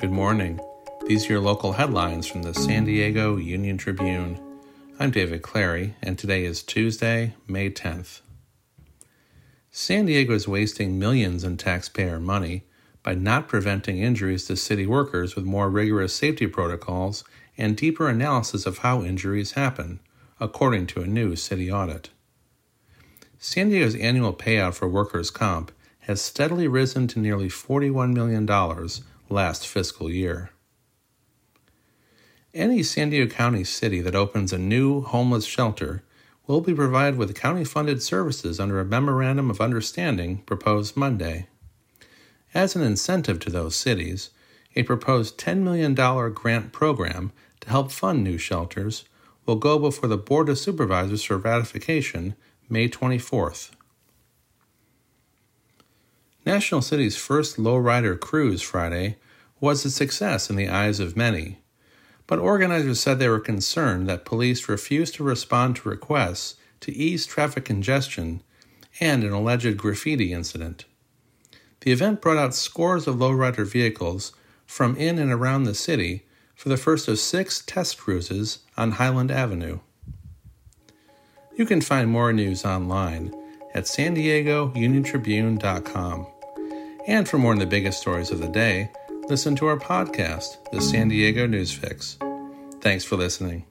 Good morning. These are your local headlines from the San Diego Union Tribune. I'm David Clary, and today is Tuesday, May 10th. San Diego is wasting millions in taxpayer money by not preventing injuries to city workers with more rigorous safety protocols and deeper analysis of how injuries happen, according to a new city audit. San Diego's annual payout for workers' comp has steadily risen to nearly $41 million last fiscal year. Any San Diego County city that opens a new homeless shelter will be provided with county funded services under a Memorandum of Understanding proposed Monday. As an incentive to those cities, a proposed $10 million grant program to help fund new shelters will go before the Board of Supervisors for ratification May 24th. National City's first lowrider cruise Friday was a success in the eyes of many, but organizers said they were concerned that police refused to respond to requests to ease traffic congestion and an alleged graffiti incident. The event brought out scores of lowrider vehicles from in and around the city for the first of six test cruises on Highland Avenue. You can find more news online at san diego. And for more on the biggest stories of the day, listen to our podcast, the San Diego News Fix. Thanks for listening.